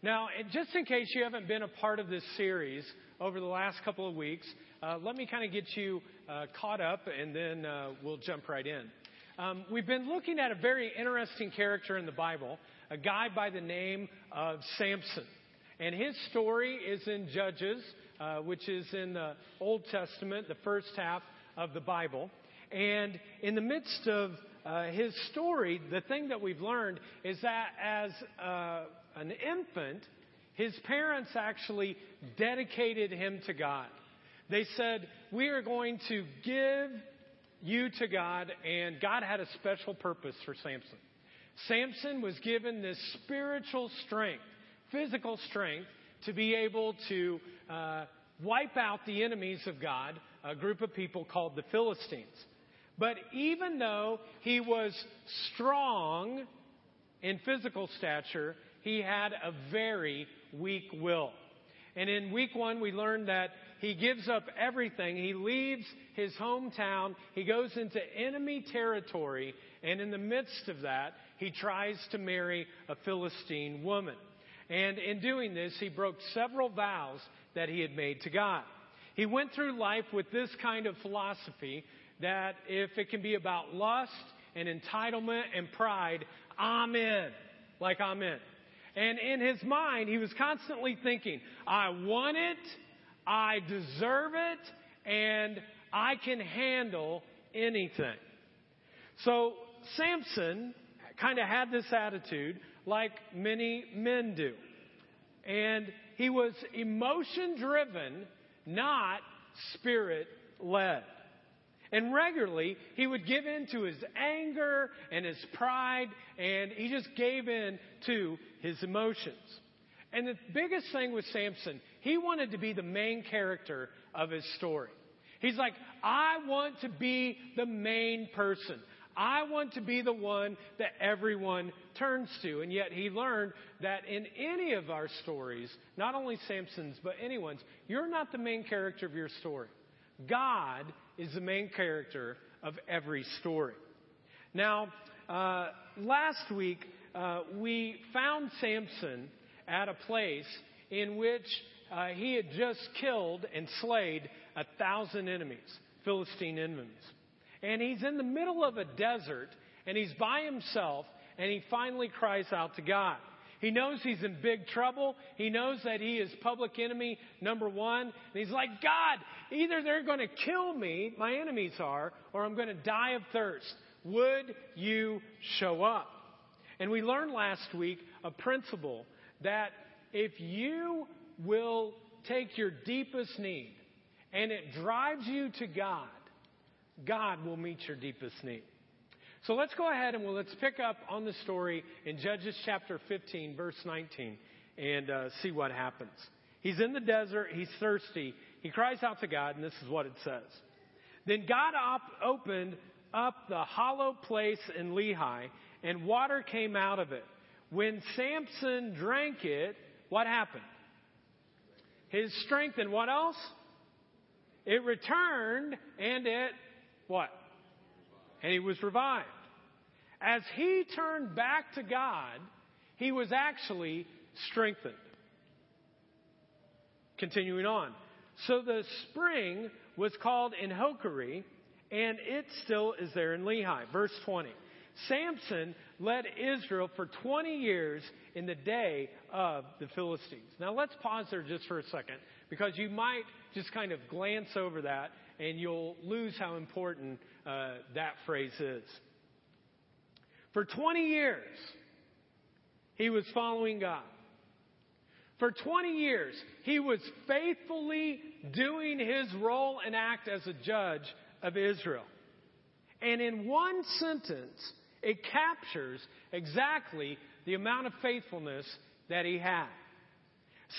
Now, just in case you haven't been a part of this series over the last couple of weeks, uh, let me kind of get you uh, caught up and then uh, we'll jump right in. Um, we've been looking at a very interesting character in the Bible, a guy by the name of Samson. And his story is in Judges, uh, which is in the Old Testament, the first half of the Bible. And in the midst of uh, his story, the thing that we've learned is that as uh, an infant, his parents actually dedicated him to God. They said, We are going to give you to God, and God had a special purpose for Samson. Samson was given this spiritual strength, physical strength, to be able to uh, wipe out the enemies of God, a group of people called the Philistines. But even though he was strong in physical stature, he had a very weak will. And in week one, we learned that he gives up everything. He leaves his hometown. He goes into enemy territory. And in the midst of that, he tries to marry a Philistine woman. And in doing this, he broke several vows that he had made to God. He went through life with this kind of philosophy that if it can be about lust and entitlement and pride, I'm in. Like I'm in. And in his mind, he was constantly thinking, I want it, I deserve it, and I can handle anything. So Samson kind of had this attitude like many men do. And he was emotion driven, not spirit led. And regularly, he would give in to his anger and his pride, and he just gave in to his emotions. And the biggest thing with Samson, he wanted to be the main character of his story. He's like, I want to be the main person. I want to be the one that everyone turns to. And yet he learned that in any of our stories, not only Samson's, but anyone's, you're not the main character of your story. God is the main character of every story. Now, uh, last week, uh, we found Samson at a place in which uh, he had just killed and slayed a thousand enemies, Philistine enemies. And he's in the middle of a desert, and he's by himself, and he finally cries out to God. He knows he's in big trouble. He knows that he is public enemy number one. And he's like, God, either they're going to kill me, my enemies are, or I'm going to die of thirst. Would you show up? And we learned last week a principle that if you will take your deepest need and it drives you to God, God will meet your deepest need. So let's go ahead and let's pick up on the story in Judges chapter 15, verse 19, and uh, see what happens. He's in the desert, he's thirsty, he cries out to God, and this is what it says. Then God op- opened up the hollow place in Lehi, and water came out of it. When Samson drank it, what happened? His strength and what else? It returned and it what? And he was revived. As he turned back to God, he was actually strengthened. Continuing on. So the spring was called in Enhakkore, and it still is there in Lehi. Verse 20. Samson led Israel for 20 years in the day of the Philistines. Now let's pause there just for a second because you might just kind of glance over that and you'll lose how important uh, that phrase is. For 20 years, he was following God. For 20 years, he was faithfully doing his role and act as a judge of Israel. And in one sentence, it captures exactly the amount of faithfulness that he had.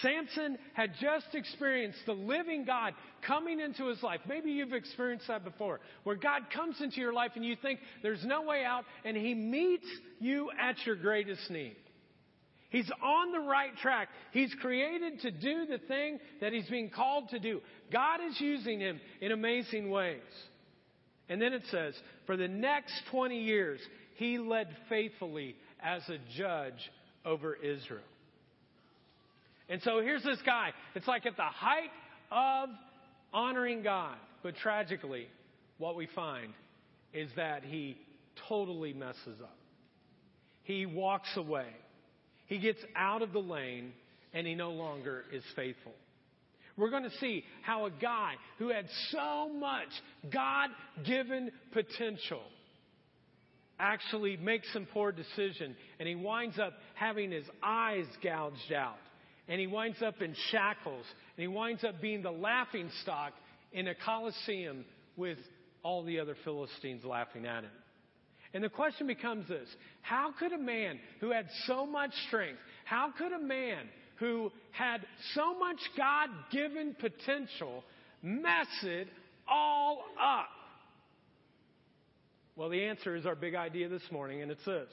Samson had just experienced the living God coming into his life. Maybe you've experienced that before, where God comes into your life and you think there's no way out, and he meets you at your greatest need. He's on the right track. He's created to do the thing that he's being called to do. God is using him in amazing ways. And then it says, for the next 20 years, he led faithfully as a judge over Israel. And so here's this guy. It's like at the height of honoring God. But tragically, what we find is that he totally messes up. He walks away. He gets out of the lane and he no longer is faithful. We're going to see how a guy who had so much God given potential actually makes some poor decision and he winds up having his eyes gouged out and he winds up in shackles and he winds up being the laughing stock in a coliseum with all the other Philistines laughing at him. And the question becomes this How could a man who had so much strength, how could a man who had so much God given potential mess it all up? Well, the answer is our big idea this morning, and it's this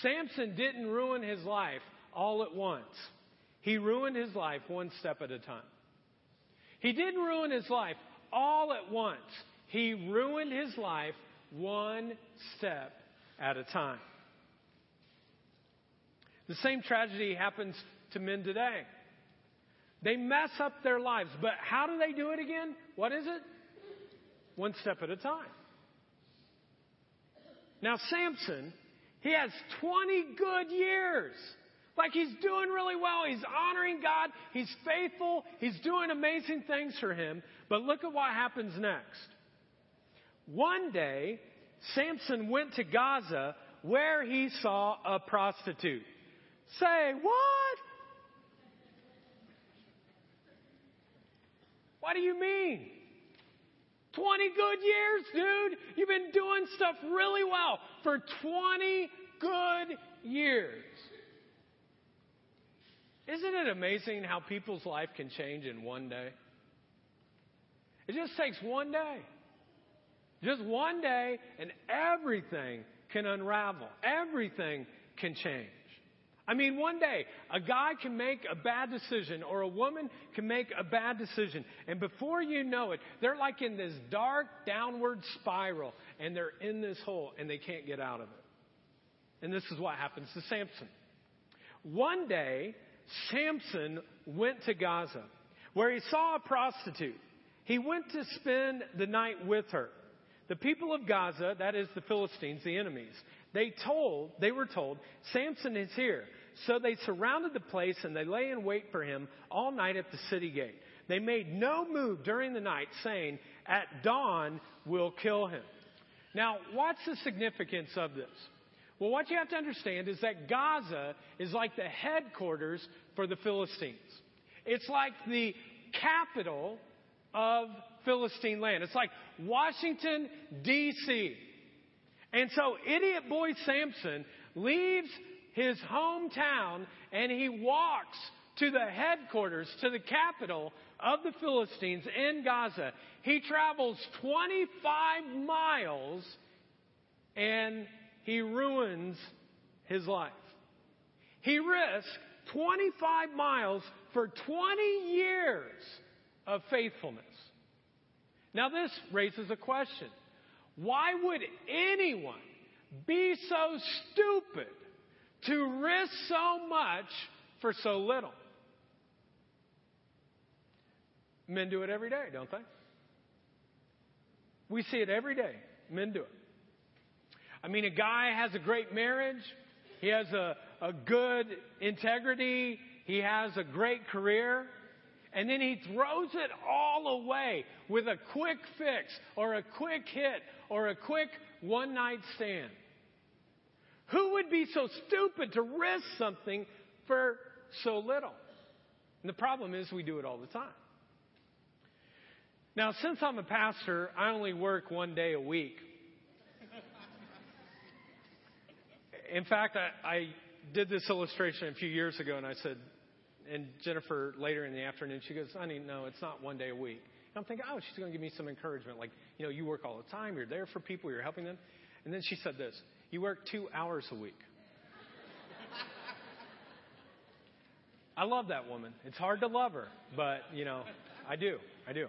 Samson didn't ruin his life all at once, he ruined his life one step at a time. He didn't ruin his life all at once, he ruined his life one step at a time. The same tragedy happens to men today. They mess up their lives, but how do they do it again? What is it? One step at a time. Now, Samson, he has 20 good years. Like he's doing really well. He's honoring God. He's faithful. He's doing amazing things for him. But look at what happens next. One day, Samson went to Gaza where he saw a prostitute. Say, what? What do you mean? 20 good years, dude. You've been doing stuff really well for 20 good years. Isn't it amazing how people's life can change in one day? It just takes one day. Just one day, and everything can unravel. Everything can change. I mean, one day, a guy can make a bad decision or a woman can make a bad decision. And before you know it, they're like in this dark downward spiral and they're in this hole and they can't get out of it. And this is what happens to Samson. One day, Samson went to Gaza where he saw a prostitute. He went to spend the night with her. The people of Gaza, that is the Philistines, the enemies, they told, they were told, Samson is here. So they surrounded the place and they lay in wait for him all night at the city gate. They made no move during the night, saying, At dawn we'll kill him. Now, what's the significance of this? Well, what you have to understand is that Gaza is like the headquarters for the Philistines. It's like the capital of Philistine land. It's like Washington, D.C. And so, idiot boy Samson leaves his hometown and he walks to the headquarters, to the capital of the Philistines in Gaza. He travels 25 miles and he ruins his life. He risks 25 miles for 20 years of faithfulness. Now, this raises a question. Why would anyone be so stupid to risk so much for so little. Men do it every day, don't they? We see it every day. Men do it. I mean, a guy has a great marriage, he has a, a good integrity, he has a great career, and then he throws it all away with a quick fix or a quick hit or a quick one night stand. Who would be so stupid to risk something for so little? And the problem is we do it all the time. Now, since I'm a pastor, I only work one day a week. In fact, I, I did this illustration a few years ago, and I said, and Jennifer later in the afternoon, she goes, honey, no, it's not one day a week. And I'm thinking, oh, she's going to give me some encouragement. Like, you know, you work all the time, you're there for people, you're helping them. And then she said this you work two hours a week. I love that woman. It's hard to love her, but, you know, I do. I do.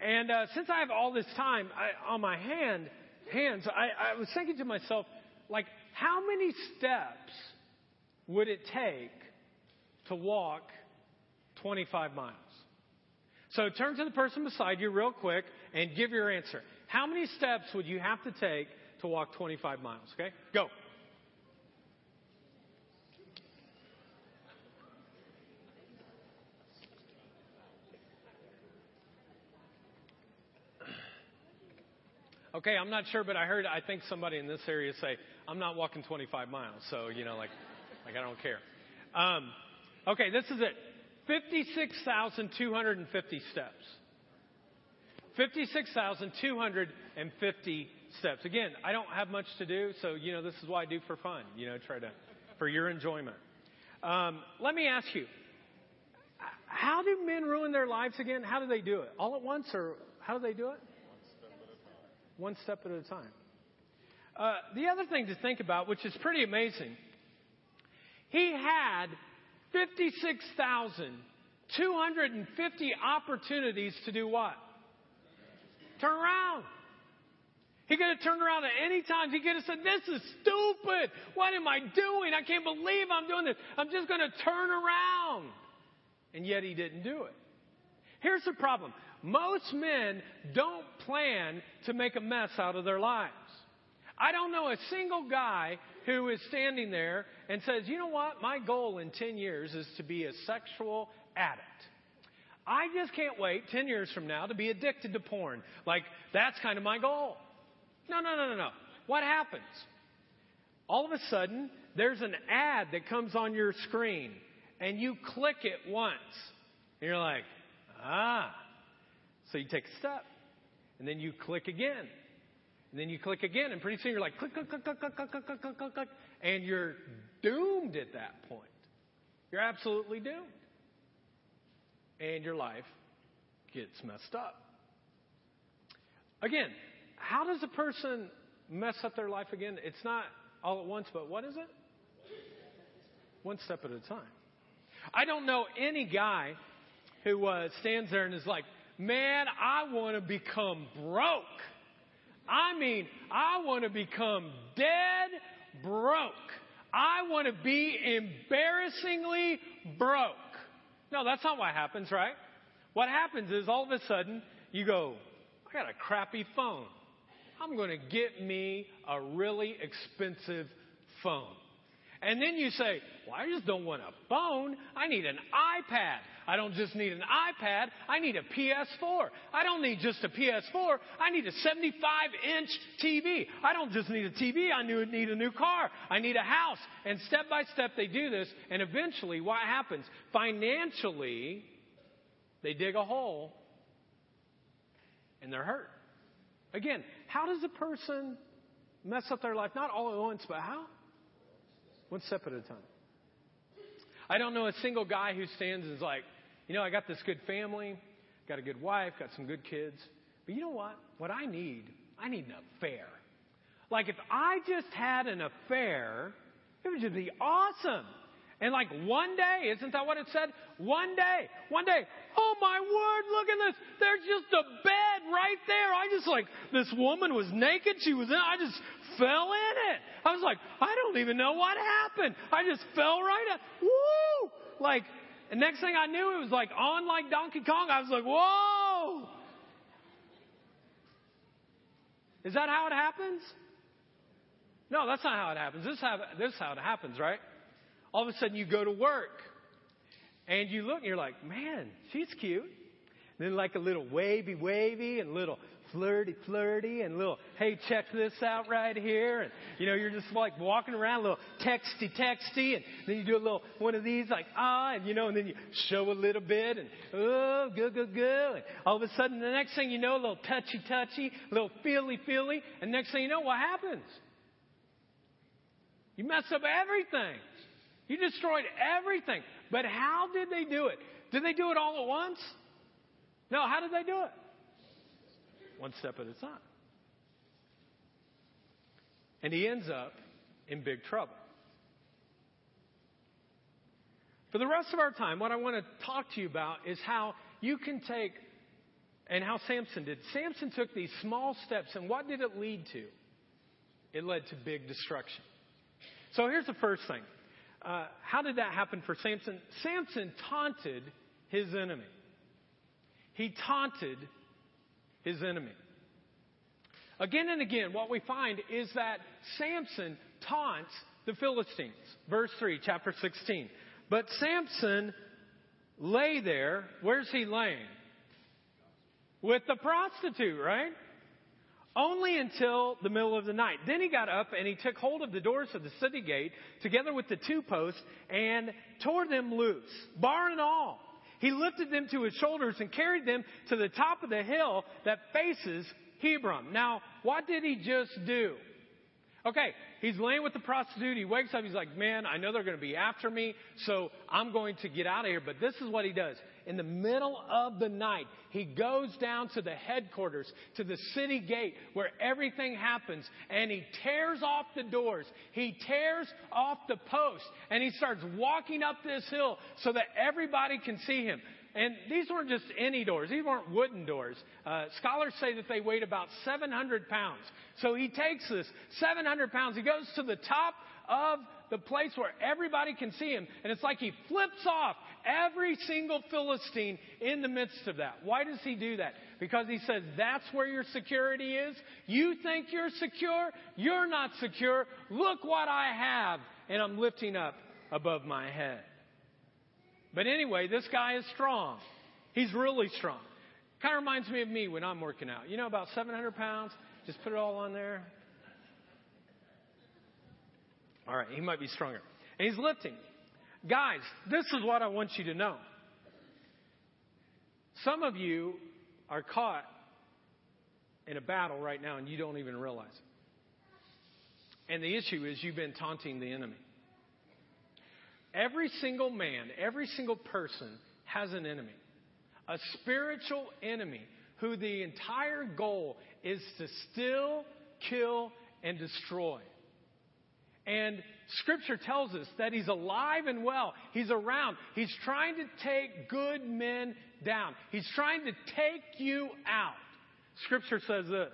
And uh, since I have all this time I, on my hand, hands, I, I was thinking to myself, like, how many steps would it take to walk 25 miles? So turn to the person beside you real quick and give your answer. How many steps would you have to take to walk 25 miles? Okay? Go. Okay, I'm not sure, but I heard, I think somebody in this area say, I'm not walking 25 miles. So, you know, like, like I don't care. Um, okay, this is it. 56,250 steps. 56,250 steps. Again, I don't have much to do, so, you know, this is what I do for fun, you know, try to, for your enjoyment. Um, let me ask you, how do men ruin their lives again? How do they do it? All at once, or how do they do it? one step at a time. Uh, the other thing to think about, which is pretty amazing, he had 56,250 opportunities to do what? Turn around. He could have turned around at any time. He could have said, This is stupid. What am I doing? I can't believe I'm doing this. I'm just going to turn around. And yet he didn't do it. Here's the problem most men don't plan to make a mess out of their lives. I don't know a single guy who is standing there and says, you know what, my goal in 10 years is to be a sexual addict. I just can't wait 10 years from now to be addicted to porn. Like, that's kind of my goal. No, no, no, no, no. What happens? All of a sudden, there's an ad that comes on your screen, and you click it once. And you're like, ah, so you take a step, and then you click again. And then you click again, and pretty soon you're like, click, click, click, click, click, click, click, click, click, click, and you're doomed at that point. You're absolutely doomed. And your life gets messed up. Again, how does a person mess up their life again? It's not all at once, but what is it? One step at a time. I don't know any guy who uh, stands there and is like, man, I want to become broke. I mean, I want to become dead broke. I want to be embarrassingly broke. No, that's not what happens, right? What happens is all of a sudden you go, I got a crappy phone. I'm going to get me a really expensive phone. And then you say, well, I just don't want a phone. I need an iPad. I don't just need an iPad. I need a PS4. I don't need just a PS4. I need a 75 inch TV. I don't just need a TV. I need a new car. I need a house. And step by step they do this. And eventually what happens? Financially, they dig a hole and they're hurt. Again, how does a person mess up their life? Not all at once, but how? One step at a time. I don't know a single guy who stands and is like, you know, I got this good family, got a good wife, got some good kids. But you know what? What I need, I need an affair. Like if I just had an affair, it would just be awesome. And like one day, isn't that what it said? One day, one day, oh my word, look at this. There's just a bed right there. I just like, this woman was naked. She was in, I just fell in it. I was like, I don't even know what happened. I just fell right in. Woo! Like, and next thing I knew, it was like on like Donkey Kong. I was like, whoa! Is that how it happens? No, that's not how it happens. This is how, this is how it happens, right? All of a sudden you go to work and you look and you're like, man, she's cute. And then like a little wavy wavy and a little flirty, flirty, and little, hey, check this out right here. And, you know, you're just like walking around, a little texty, texty, and then you do a little one of these, like, ah, and, you know, and then you show a little bit, and, oh, go, go, go. And all of a sudden, the next thing you know, a little touchy, touchy, a little feely, feely, and next thing you know, what happens? You mess up everything. You destroyed everything. But how did they do it? Did they do it all at once? No, how did they do it? one step at a time. And he ends up in big trouble. For the rest of our time, what I want to talk to you about is how you can take, and how Samson did. Samson took these small steps, and what did it lead to? It led to big destruction. So here's the first thing uh, how did that happen for Samson? Samson taunted his enemy. He taunted his enemy. Again and again, what we find is that Samson taunts the Philistines. Verse 3, chapter 16. But Samson lay there. Where's he laying? With the prostitute, right? Only until the middle of the night. Then he got up and he took hold of the doors of the city gate together with the two posts and tore them loose, bar and all. He lifted them to his shoulders and carried them to the top of the hill that faces Hebron. Now, what did he just do? Okay, he's laying with the prostitute. He wakes up. He's like, man, I know they're going to be after me, so I'm going to get out of here. But this is what he does. In the middle of the night, he goes down to the headquarters, to the city gate where everything happens, and he tears off the doors. He tears off the posts, and he starts walking up this hill so that everybody can see him. And these weren't just any doors. These weren't wooden doors. Uh, scholars say that they weighed about 700 pounds. So he takes this 700 pounds. He goes to the top of the place where everybody can see him. And it's like he flips off every single Philistine in the midst of that. Why does he do that? Because he says, that's where your security is. You think you're secure? You're not secure. Look what I have. And I'm lifting up above my head. But anyway, this guy is strong. He's really strong. Kind of reminds me of me when I'm working out. You know, about 700 pounds. Just put it all on there. All right, he might be stronger. And he's lifting. Guys, this is what I want you to know. Some of you are caught in a battle right now and you don't even realize it. And the issue is you've been taunting the enemy. Every single man, every single person has an enemy, a spiritual enemy who the entire goal is to still, kill, and destroy. And Scripture tells us that he's alive and well. He's around. He's trying to take good men down. He's trying to take you out. Scripture says this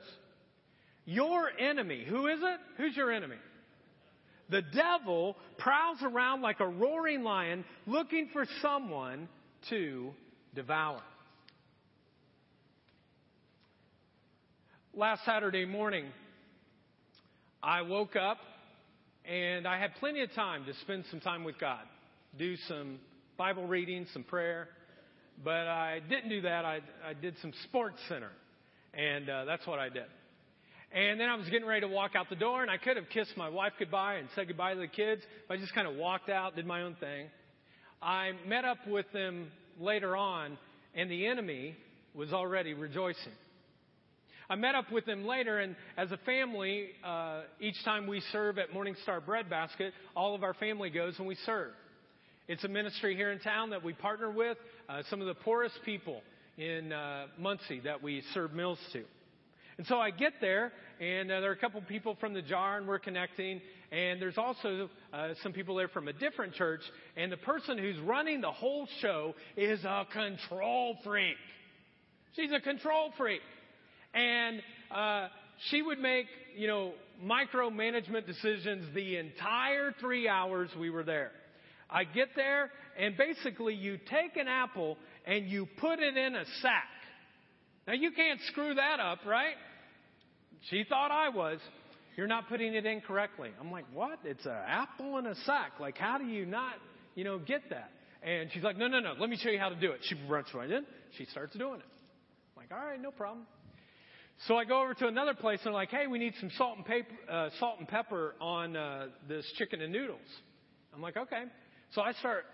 Your enemy, who is it? Who's your enemy? The devil prowls around like a roaring lion looking for someone to devour. Last Saturday morning, I woke up and I had plenty of time to spend some time with God, do some Bible reading, some prayer. But I didn't do that. I, I did some sports center, and uh, that's what I did. And then I was getting ready to walk out the door, and I could have kissed my wife goodbye and said goodbye to the kids, but I just kind of walked out, did my own thing. I met up with them later on, and the enemy was already rejoicing. I met up with them later, and as a family, uh, each time we serve at Morning Star Bread Basket, all of our family goes and we serve. It's a ministry here in town that we partner with, uh, some of the poorest people in uh, Muncie that we serve meals to. And so I get there, and uh, there are a couple people from the jar, and we're connecting. And there's also uh, some people there from a different church. And the person who's running the whole show is a control freak. She's a control freak. And uh, she would make, you know, micromanagement decisions the entire three hours we were there. I get there, and basically you take an apple and you put it in a sack. Now you can't screw that up, right? She thought I was. You're not putting it in correctly. I'm like, what? It's an apple in a sack. Like, how do you not, you know, get that? And she's like, no, no, no. Let me show you how to do it. She runs right in. She starts doing it. I'm like, all right, no problem. So I go over to another place and I'm like, hey, we need some salt and, paper, uh, salt and pepper on uh, this chicken and noodles. I'm like, okay. So I start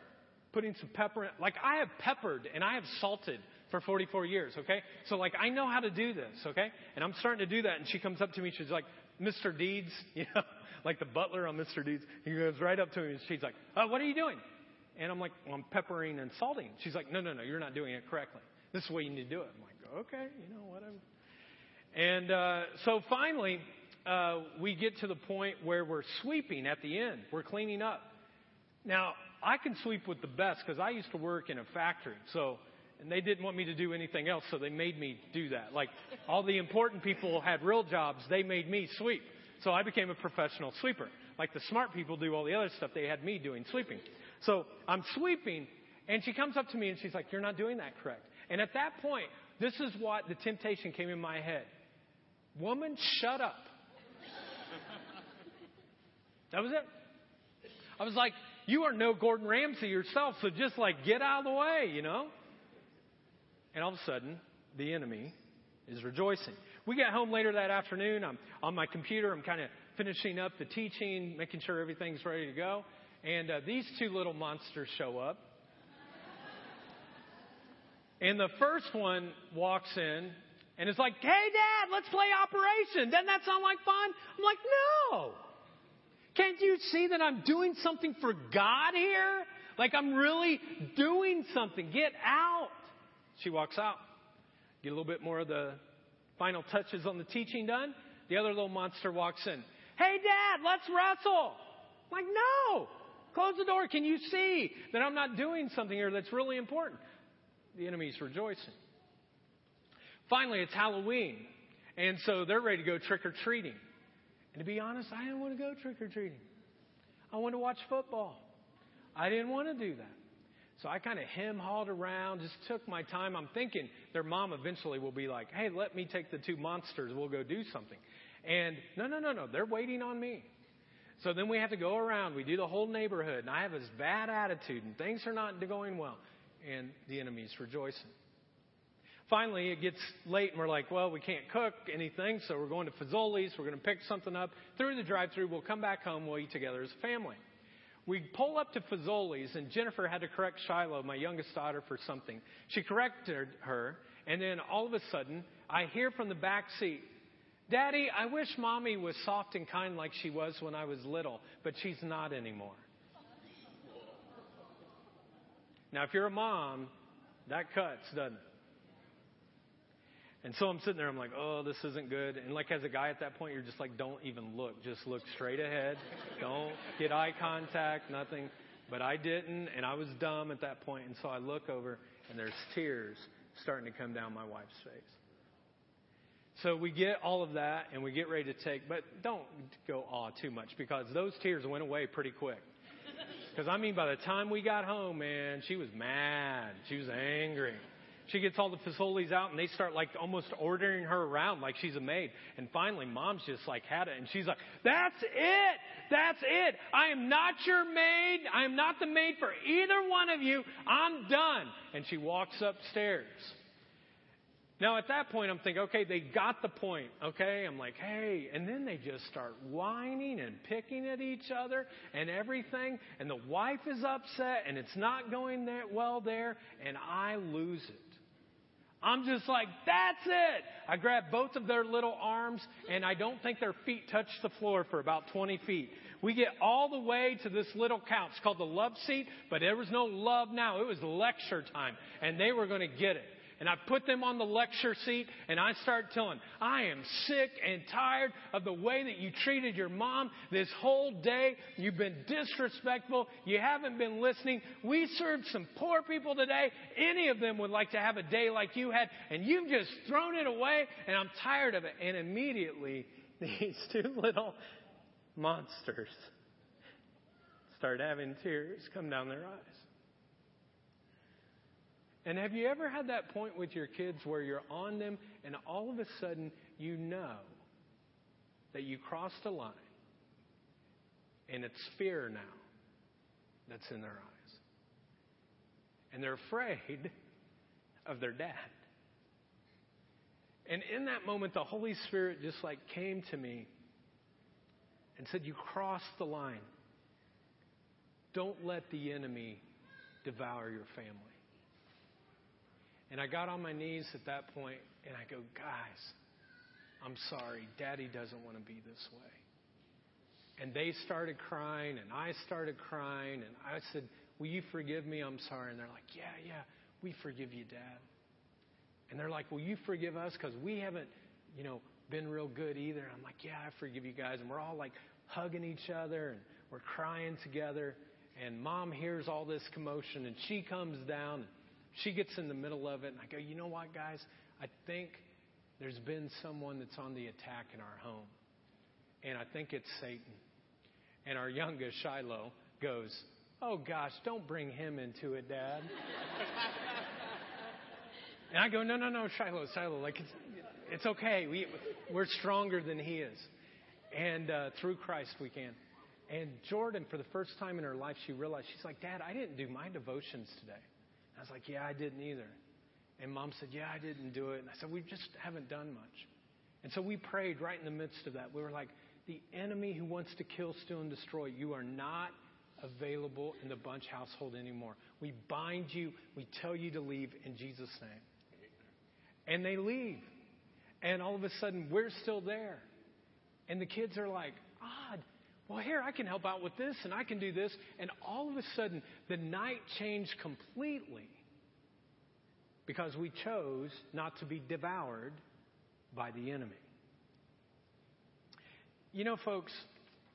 putting some pepper in. Like I have peppered and I have salted for 44 years, okay? So like I know how to do this, okay? And I'm starting to do that and she comes up to me, she's like, Mr. Deeds, you know, like the butler on Mr. Deeds. He goes right up to me and she's like, oh, what are you doing? And I'm like, well, I'm peppering and salting. She's like, no, no, no, you're not doing it correctly. This is the way you need to do it. I'm like, okay, you know, whatever. And uh, so finally, uh, we get to the point where we're sweeping at the end. We're cleaning up. Now, I can sweep with the best because I used to work in a factory. So, and they didn't want me to do anything else, so they made me do that. Like all the important people had real jobs, they made me sweep. So I became a professional sweeper. Like the smart people do all the other stuff, they had me doing sweeping. So I'm sweeping, and she comes up to me and she's like, You're not doing that correct. And at that point, this is what the temptation came in my head Woman, shut up. that was it. I was like, You are no Gordon Ramsay yourself, so just like get out of the way, you know? And all of a sudden, the enemy is rejoicing. We get home later that afternoon. I'm on my computer. I'm kind of finishing up the teaching, making sure everything's ready to go. And uh, these two little monsters show up. And the first one walks in and it's like, Hey, Dad, let's play Operation. Doesn't that sound like fun? I'm like, No. Can't you see that I'm doing something for God here? Like I'm really doing something. Get out. She walks out. Get a little bit more of the final touches on the teaching done. The other little monster walks in. Hey, Dad, let's wrestle. I'm like, no. Close the door. Can you see that I'm not doing something here that's really important? The enemy's rejoicing. Finally, it's Halloween. And so they're ready to go trick or treating. And to be honest, I didn't want to go trick or treating. I wanted to watch football. I didn't want to do that. So I kind of hem hauled around, just took my time. I'm thinking their mom eventually will be like, hey, let me take the two monsters. We'll go do something. And no, no, no, no. They're waiting on me. So then we have to go around. We do the whole neighborhood. And I have this bad attitude, and things are not going well. And the enemy's rejoicing. Finally, it gets late, and we're like, well, we can't cook anything, so we're going to Fazoli's. We're going to pick something up through the drive through. We'll come back home. We'll eat together as a family. We pull up to Fazoli's, and Jennifer had to correct Shiloh, my youngest daughter, for something. She corrected her, and then all of a sudden, I hear from the back seat, Daddy, I wish mommy was soft and kind like she was when I was little, but she's not anymore. Now, if you're a mom, that cuts, doesn't it? And so I'm sitting there, I'm like, oh, this isn't good. And like as a guy at that point, you're just like, don't even look. Just look straight ahead. don't get eye contact, nothing. But I didn't, and I was dumb at that point. And so I look over, and there's tears starting to come down my wife's face. So we get all of that, and we get ready to take, but don't go awe too much because those tears went away pretty quick. Because I mean, by the time we got home, man, she was mad. She was angry. She gets all the Fazoli's out and they start like almost ordering her around like she's a maid. And finally, mom's just like had it and she's like, that's it. That's it. I am not your maid. I am not the maid for either one of you. I'm done. And she walks upstairs. Now at that point, I'm thinking, okay, they got the point. Okay. I'm like, hey, and then they just start whining and picking at each other and everything. And the wife is upset and it's not going that well there and I lose it. I'm just like, that's it. I grab both of their little arms, and I don't think their feet touch the floor for about 20 feet. We get all the way to this little couch called the love seat, but there was no love now. It was lecture time, and they were going to get it and I put them on the lecture seat and I start telling, I am sick and tired of the way that you treated your mom this whole day. You've been disrespectful. You haven't been listening. We served some poor people today. Any of them would like to have a day like you had and you've just thrown it away and I'm tired of it. And immediately these two little monsters start having tears come down their eyes. And have you ever had that point with your kids where you're on them and all of a sudden you know that you crossed a line and it's fear now that's in their eyes? And they're afraid of their dad. And in that moment, the Holy Spirit just like came to me and said, You crossed the line. Don't let the enemy devour your family. And I got on my knees at that point and I go, guys, I'm sorry. Daddy doesn't want to be this way. And they started crying and I started crying and I said, Will you forgive me? I'm sorry. And they're like, Yeah, yeah, we forgive you, Dad. And they're like, Will you forgive us? Because we haven't, you know, been real good either. And I'm like, Yeah, I forgive you guys. And we're all like hugging each other and we're crying together. And mom hears all this commotion and she comes down. She gets in the middle of it, and I go, you know what, guys? I think there's been someone that's on the attack in our home. And I think it's Satan. And our youngest, Shiloh, goes, Oh gosh, don't bring him into it, Dad. and I go, No, no, no, Shiloh, Shiloh, like it's, it's okay. We, we're stronger than he is. And uh, through Christ we can. And Jordan, for the first time in her life, she realized, she's like, Dad, I didn't do my devotions today. I was like, Yeah, I didn't either. And mom said, Yeah, I didn't do it. And I said, We just haven't done much. And so we prayed right in the midst of that. We were like, The enemy who wants to kill, steal, and destroy, you are not available in the Bunch household anymore. We bind you, we tell you to leave in Jesus' name. And they leave. And all of a sudden, we're still there. And the kids are like, odd. Well, here, I can help out with this and I can do this. And all of a sudden, the night changed completely because we chose not to be devoured by the enemy. You know, folks,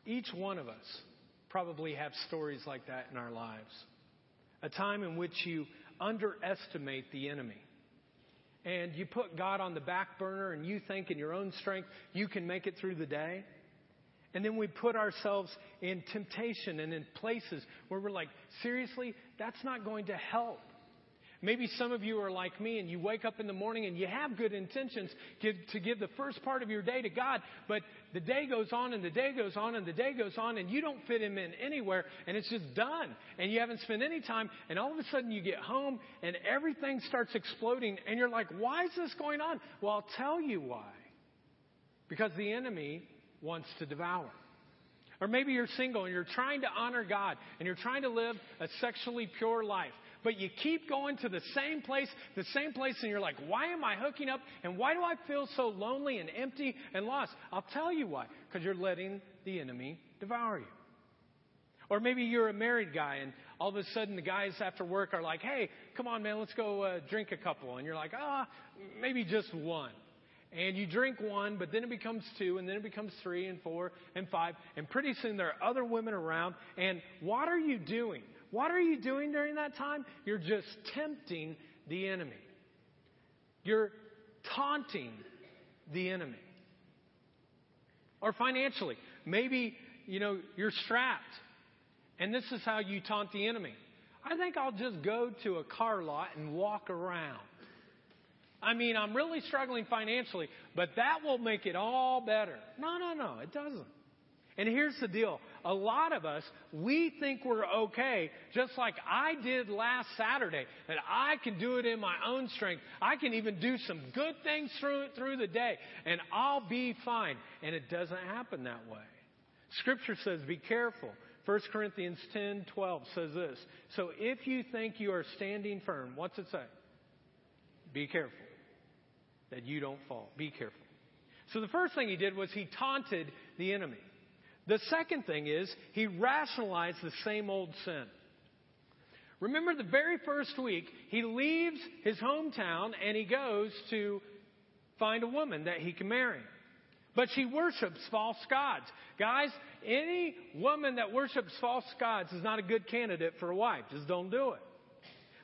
each one of us probably have stories like that in our lives. A time in which you underestimate the enemy. And you put God on the back burner and you think in your own strength you can make it through the day. And then we put ourselves in temptation and in places where we're like, seriously, that's not going to help. Maybe some of you are like me and you wake up in the morning and you have good intentions to give the first part of your day to God, but the day goes on and the day goes on and the day goes on and you don't fit Him in anywhere and it's just done and you haven't spent any time and all of a sudden you get home and everything starts exploding and you're like, why is this going on? Well, I'll tell you why. Because the enemy wants to devour. Or maybe you're single and you're trying to honor God and you're trying to live a sexually pure life but you keep going to the same place, the same place, and you're like, why am I hooking up? And why do I feel so lonely and empty and lost? I'll tell you why. Because you're letting the enemy devour you. Or maybe you're a married guy and all of a sudden the guys after work are like, hey, come on, man, let's go uh, drink a couple. And you're like, ah, maybe just one. And you drink one, but then it becomes two, and then it becomes three, and four, and five. And pretty soon there are other women around. And what are you doing? What are you doing during that time? You're just tempting the enemy. You're taunting the enemy. Or financially, maybe, you know, you're strapped. And this is how you taunt the enemy. I think I'll just go to a car lot and walk around. I mean, I'm really struggling financially, but that will make it all better. No, no, no, it doesn't. And here's the deal. A lot of us, we think we're okay, just like I did last Saturday, that I can do it in my own strength. I can even do some good things through, through the day, and I'll be fine. And it doesn't happen that way. Scripture says, be careful. 1 Corinthians 10 12 says this. So if you think you are standing firm, what's it say? Be careful that you don't fall. Be careful. So the first thing he did was he taunted the enemy. The second thing is he rationalized the same old sin. Remember the very first week, he leaves his hometown and he goes to find a woman that he can marry. But she worships false gods. Guys, any woman that worships false gods is not a good candidate for a wife. Just don't do it.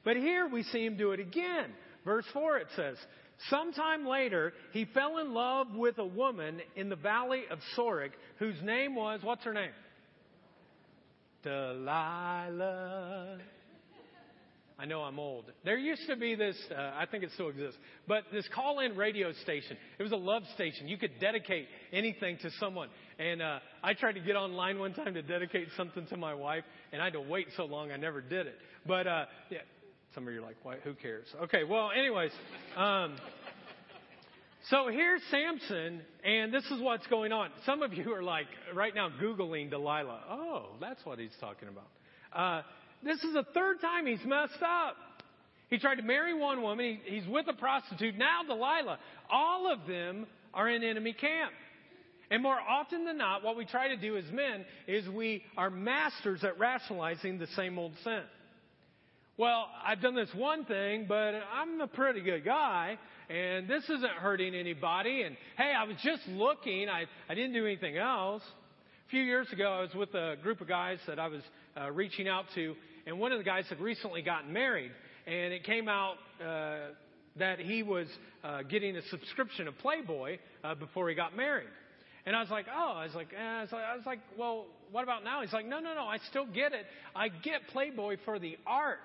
But here we see him do it again. Verse 4 it says, Sometime later, he fell in love with a woman in the valley of Sorek whose name was, what's her name? Delilah. I know I'm old. There used to be this, uh, I think it still exists, but this call in radio station. It was a love station. You could dedicate anything to someone. And uh, I tried to get online one time to dedicate something to my wife, and I had to wait so long I never did it. But uh, yeah, some of you are like, Why, who cares? Okay, well, anyways. Um, so here's Samson, and this is what's going on. Some of you are like, right now, Googling Delilah. Oh, that's what he's talking about. Uh, this is the third time he's messed up. He tried to marry one woman, he, he's with a prostitute, now Delilah. All of them are in enemy camp. And more often than not, what we try to do as men is we are masters at rationalizing the same old sin well, I've done this one thing, but I'm a pretty good guy, and this isn't hurting anybody. And hey, I was just looking. I, I didn't do anything else. A few years ago, I was with a group of guys that I was uh, reaching out to, and one of the guys had recently gotten married, and it came out uh, that he was uh, getting a subscription of Playboy uh, before he got married. And I was like, oh, I was like, eh. I, was like, I was like, well, what about now? He's like, no, no, no, I still get it. I get Playboy for the art.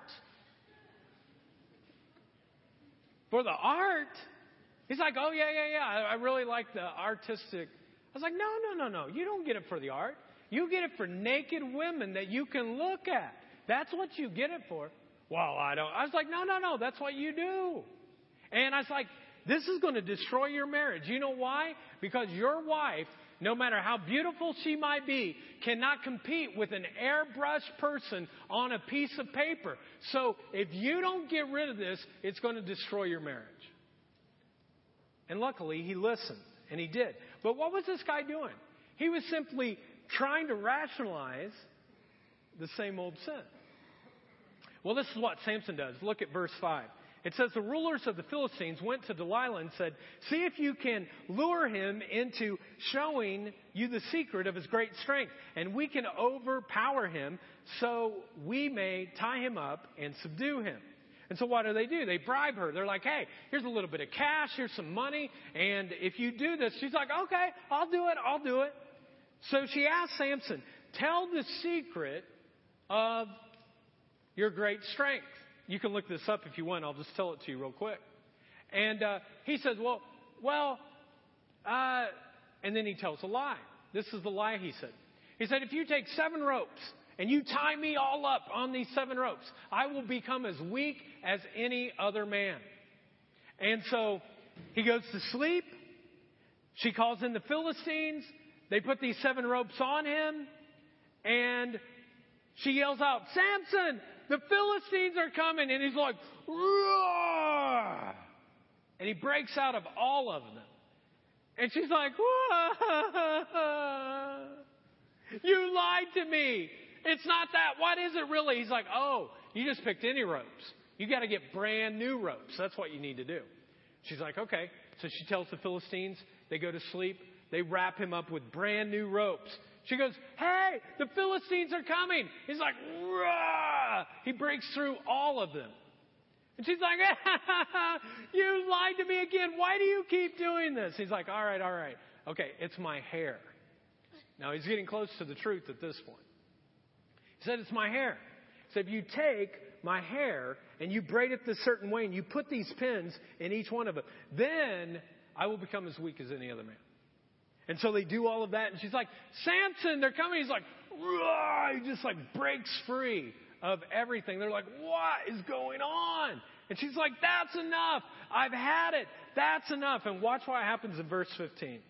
For the art? He's like, oh, yeah, yeah, yeah. I, really like the artistic. I was like, no, no, no, no. You don't get it for the art. You get it for naked women that you can look at. That's what you get it for. Well, I don't. I was like, no, no, no. That's what you do. And I was like, this is going to destroy your marriage. You know why? Because your wife, no matter how beautiful she might be, cannot compete with an airbrushed person on a piece of paper. So if you don't get rid of this, it's going to destroy your marriage. And luckily, he listened, and he did. But what was this guy doing? He was simply trying to rationalize the same old sin. Well, this is what Samson does. Look at verse 5. It says the rulers of the Philistines went to Delilah and said, See if you can lure him into showing you the secret of his great strength, and we can overpower him so we may tie him up and subdue him. And so what do they do? They bribe her. They're like, hey, here's a little bit of cash, here's some money, and if you do this, she's like, okay, I'll do it, I'll do it. So she asked Samson, tell the secret of your great strength. You can look this up if you want. I'll just tell it to you real quick. And uh, he says, well, well, uh, and then he tells a lie. This is the lie he said. He said, if you take seven ropes and you tie me all up on these seven ropes, I will become as weak as any other man. And so he goes to sleep. She calls in the Philistines. They put these seven ropes on him. And she yells out, Samson, the Philistines are coming. And he's like, Roar! And he breaks out of all of them. And she's like, You lied to me. It's not that. What is it really? He's like, Oh, you just picked any ropes. You got to get brand new ropes. That's what you need to do. She's like, Okay. So she tells the Philistines, they go to sleep. They wrap him up with brand new ropes. She goes, Hey, the Philistines are coming. He's like, Rah! He breaks through all of them. And she's like, You lied to me again. Why do you keep doing this? He's like, All right, all right. Okay, it's my hair. Now he's getting close to the truth at this point. He said, It's my hair. He said, if you take my hair and you braid it this certain way and you put these pins in each one of them, then I will become as weak as any other man. And so they do all of that, and she's like, Samson, they're coming. He's like, Rah! he just like breaks free of everything. They're like, what is going on? And she's like, that's enough. I've had it. That's enough. And watch what happens in verse 15.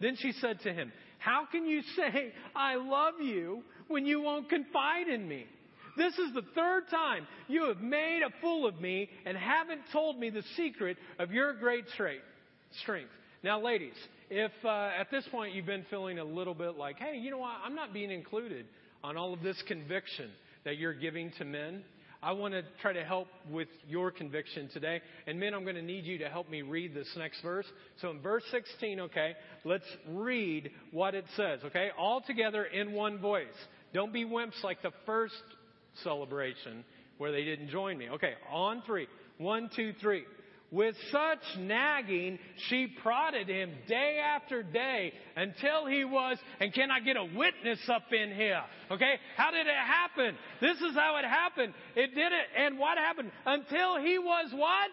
Then she said to him, How can you say, I love you, when you won't confide in me? This is the third time you have made a fool of me and haven't told me the secret of your great strength. Now, ladies, if uh, at this point you've been feeling a little bit like, hey, you know what, I'm not being included on all of this conviction that you're giving to men, I want to try to help with your conviction today. And men, I'm going to need you to help me read this next verse. So in verse 16, okay, let's read what it says, okay? All together in one voice. Don't be wimps like the first celebration where they didn't join me. Okay, on three. One, two, three. With such nagging, she prodded him day after day until he was, and can I get a witness up in here? Okay? How did it happen? This is how it happened. It did it, and what happened? Until he was what?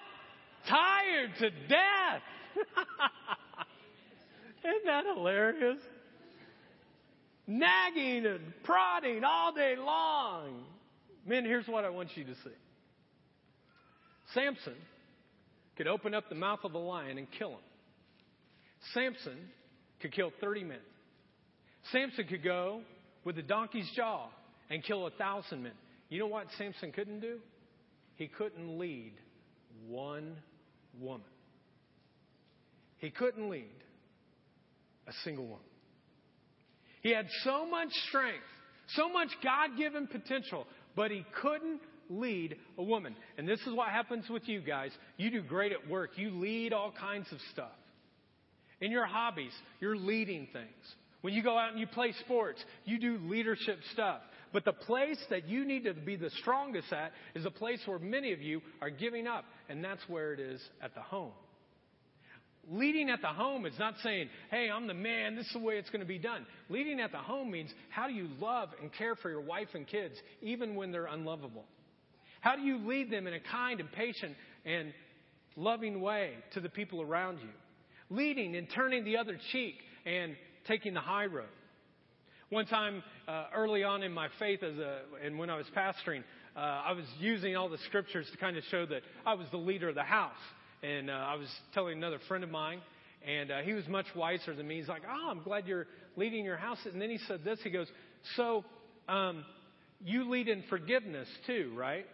Tired to death. Isn't that hilarious? Nagging and prodding all day long. Men, here's what I want you to see. Samson could open up the mouth of a lion and kill him. Samson could kill 30 men. Samson could go with a donkey's jaw and kill a thousand men. You know what Samson couldn't do? He couldn't lead one woman. He couldn't lead a single woman. He had so much strength, so much God given potential, but he couldn't lead a woman. And this is what happens with you guys. You do great at work. You lead all kinds of stuff. In your hobbies, you're leading things. When you go out and you play sports, you do leadership stuff. But the place that you need to be the strongest at is a place where many of you are giving up, and that's where it is at the home. Leading at the home is not saying, hey, I'm the man, this is the way it's going to be done. Leading at the home means how do you love and care for your wife and kids, even when they're unlovable? How do you lead them in a kind and patient and loving way to the people around you? Leading and turning the other cheek and taking the high road. One time, uh, early on in my faith, as a, and when I was pastoring, uh, I was using all the scriptures to kind of show that I was the leader of the house. And uh, I was telling another friend of mine, and uh, he was much wiser than me. He's like, "Oh, I'm glad you're leading your house." And then he said this. He goes, "So, um, you lead in forgiveness too, right?"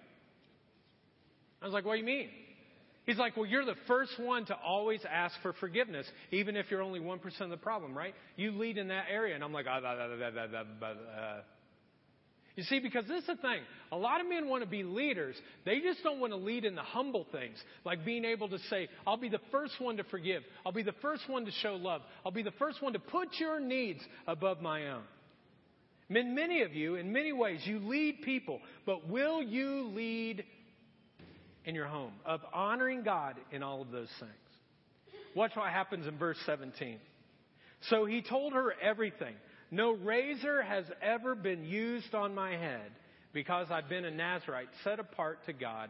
I was like, "What do you mean?" He's like, well, you're the first one to always ask for forgiveness, even if you're only 1% of the problem, right? You lead in that area. And I'm like, ah, you see, because this is the thing. A lot of men want to be leaders. They just don't want to lead in the humble things, like being able to say, I'll be the first one to forgive. I'll be the first one to show love. I'll be the first one to put your needs above my own. Men, many of you, in many ways, you lead people, but will you lead in your home, of honoring God in all of those things. Watch what happens in verse 17. So he told her everything. No razor has ever been used on my head because I've been a Nazarite set apart to God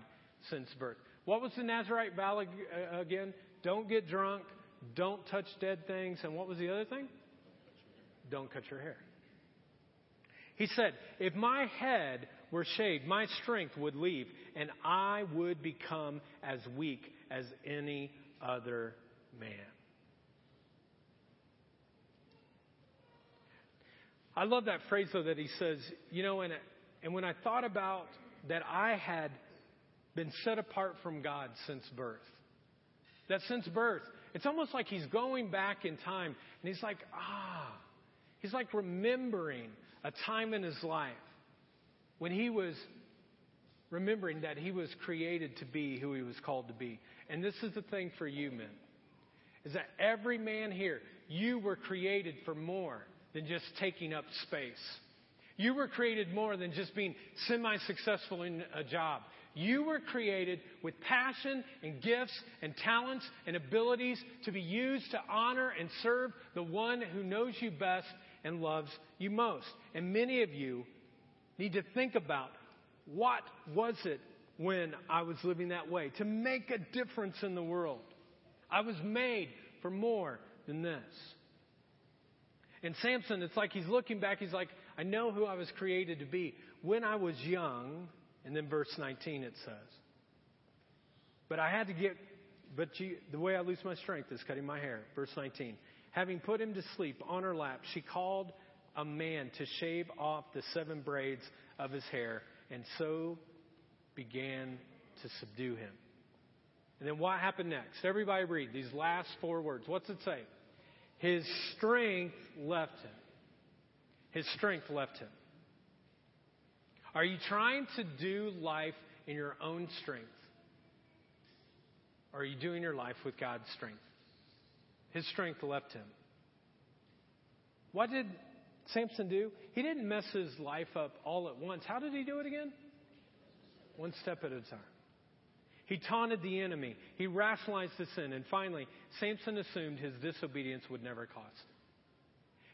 since birth. What was the Nazarite vow uh, again? Don't get drunk, don't touch dead things, and what was the other thing? Don't cut your hair. He said, If my head were shaved, my strength would leave, and I would become as weak as any other man. I love that phrase, though, that he says, you know, and, and when I thought about that I had been set apart from God since birth, that since birth, it's almost like he's going back in time, and he's like, ah, he's like remembering a time in his life when he was remembering that he was created to be who he was called to be. And this is the thing for you, men, is that every man here, you were created for more than just taking up space. You were created more than just being semi successful in a job. You were created with passion and gifts and talents and abilities to be used to honor and serve the one who knows you best and loves you most. And many of you need to think about what was it when I was living that way to make a difference in the world. I was made for more than this. And Samson, it's like he's looking back, he's like, I know who I was created to be when I was young. And then verse 19 it says, But I had to get, but you, the way I lose my strength is cutting my hair. Verse 19. Having put him to sleep on her lap, she called a man to shave off the seven braids of his hair, and so began to subdue him. And then what happened next? Everybody read these last four words. What's it say? His strength left him. His strength left him. Are you trying to do life in your own strength? Are you doing your life with God's strength? His strength left him. What did Samson do? He didn't mess his life up all at once. How did he do it again? One step at a time. He taunted the enemy. He rationalized the sin. And finally, Samson assumed his disobedience would never cost.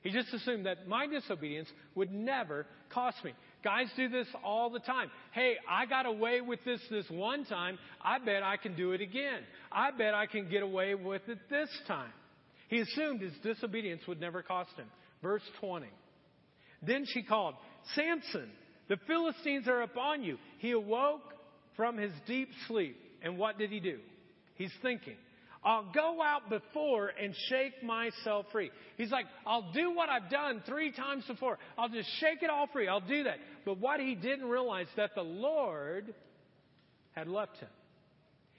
He just assumed that my disobedience would never cost me. Guys do this all the time. Hey, I got away with this this one time. I bet I can do it again. I bet I can get away with it this time. He assumed his disobedience would never cost him. Verse 20. Then she called, Samson, the Philistines are upon you. He awoke from his deep sleep. And what did he do? He's thinking, I'll go out before and shake myself free. He's like, I'll do what I've done three times before. I'll just shake it all free. I'll do that. But what he didn't realize that the Lord had left him.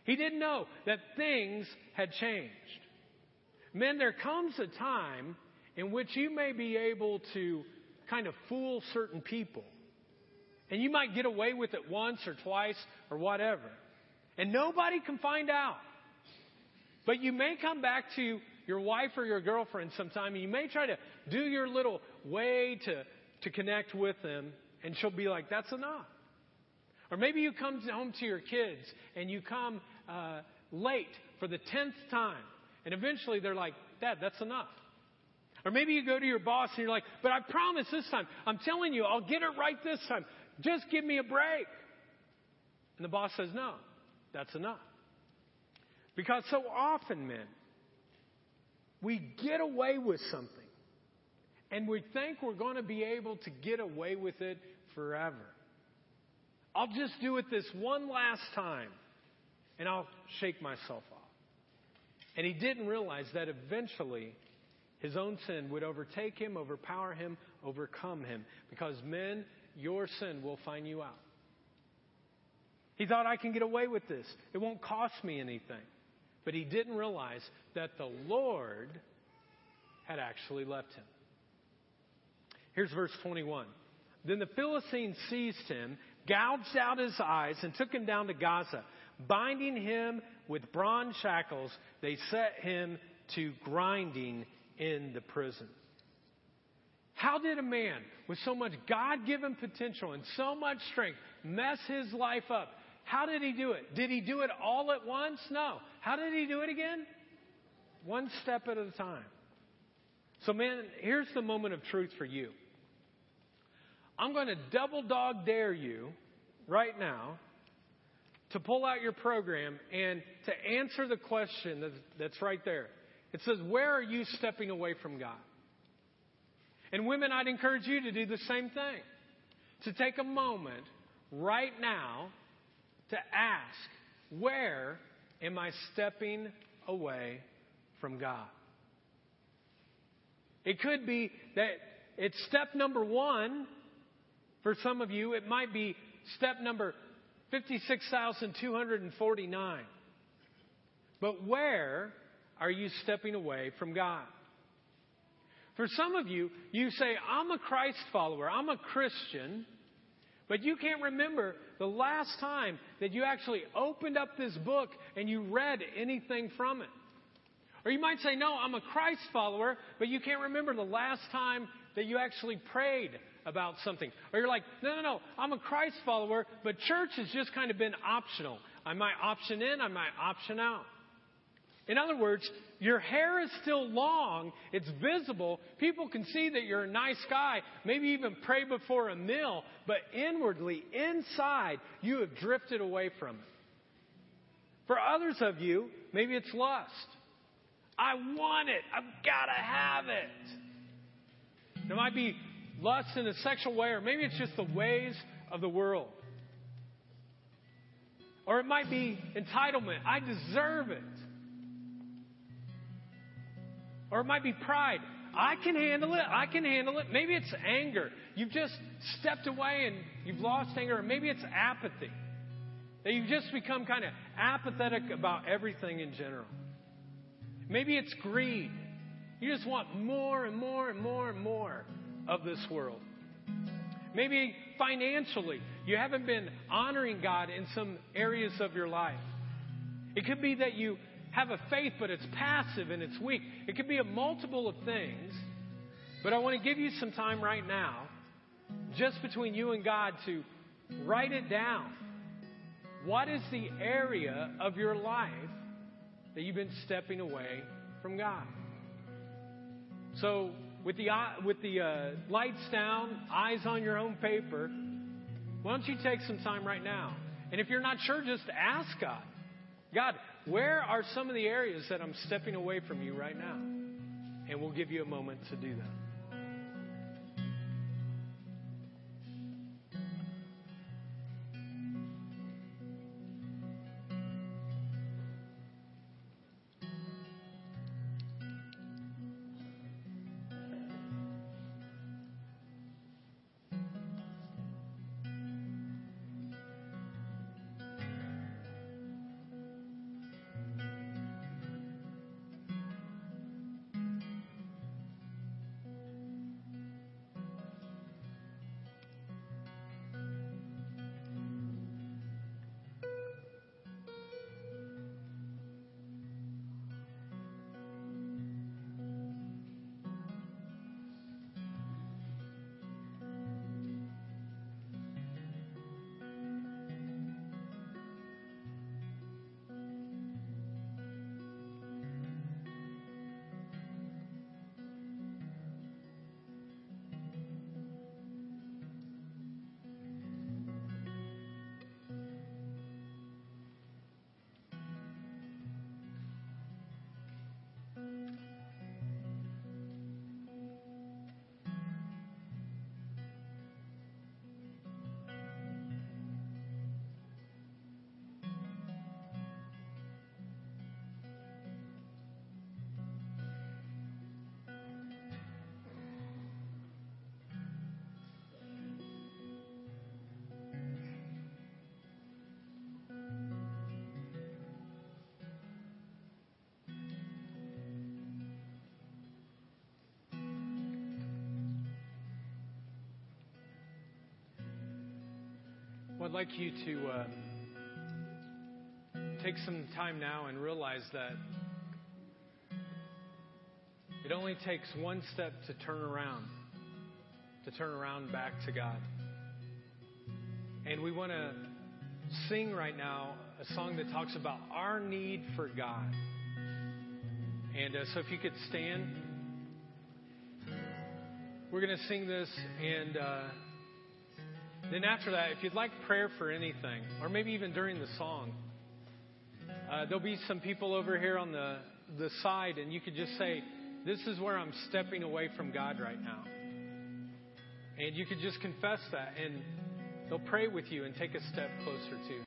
He didn't know that things had changed. Men, there comes a time in which you may be able to kind of fool certain people. And you might get away with it once or twice or whatever. And nobody can find out. But you may come back to your wife or your girlfriend sometime and you may try to do your little way to, to connect with them and she'll be like, that's enough. Or maybe you come home to your kids and you come uh, late for the tenth time And eventually they're like, Dad, that's enough. Or maybe you go to your boss and you're like, but I promise this time, I'm telling you, I'll get it right this time. Just give me a break. And the boss says, no, that's enough. Because so often, men, we get away with something and we think we're going to be able to get away with it forever. I'll just do it this one last time and I'll shake myself off. And he didn't realize that eventually his own sin would overtake him, overpower him, overcome him. Because, men, your sin will find you out. He thought, I can get away with this. It won't cost me anything. But he didn't realize that the Lord had actually left him. Here's verse 21. Then the Philistine seized him, gouged out his eyes, and took him down to Gaza. Binding him with bronze shackles, they set him to grinding in the prison. How did a man with so much God given potential and so much strength mess his life up? How did he do it? Did he do it all at once? No. How did he do it again? One step at a time. So, man, here's the moment of truth for you. I'm going to double dog dare you right now to pull out your program and to answer the question that's right there. It says, Where are you stepping away from God? And women, I'd encourage you to do the same thing. To take a moment right now to ask, Where am I stepping away from God? It could be that it's step number one. For some of you, it might be step number 56,249. But where are you stepping away from God? For some of you, you say, I'm a Christ follower, I'm a Christian, but you can't remember the last time that you actually opened up this book and you read anything from it. Or you might say, No, I'm a Christ follower, but you can't remember the last time that you actually prayed about something. Or you're like, No, no, no, I'm a Christ follower, but church has just kind of been optional. I might option in, I might option out. In other words, your hair is still long, it's visible, people can see that you're a nice guy, maybe even pray before a meal, but inwardly, inside, you have drifted away from it. For others of you, maybe it's lust. I want it, I've got to have it. There might be lust in a sexual way, or maybe it's just the ways of the world. Or it might be entitlement. I deserve it. Or it might be pride. I can handle it. I can handle it. Maybe it's anger. You've just stepped away and you've lost anger. Or maybe it's apathy. That you've just become kind of apathetic about everything in general. Maybe it's greed. You just want more and more and more and more of this world. Maybe financially, you haven't been honoring God in some areas of your life. It could be that you have a faith, but it's passive and it's weak. It could be a multiple of things. But I want to give you some time right now, just between you and God, to write it down. What is the area of your life that you've been stepping away from God? So, with the, with the uh, lights down, eyes on your own paper, why don't you take some time right now? And if you're not sure, just ask God. God, where are some of the areas that I'm stepping away from you right now? And we'll give you a moment to do that. I'd like you to uh, take some time now and realize that it only takes one step to turn around, to turn around back to God. And we want to sing right now a song that talks about our need for God. And uh, so if you could stand, we're going to sing this. And uh, then after that, if you'd like prayer for anything, or maybe even during the song, uh, there'll be some people over here on the, the side, and you could just say, This is where I'm stepping away from God right now. And you could just confess that, and they'll pray with you and take a step closer to.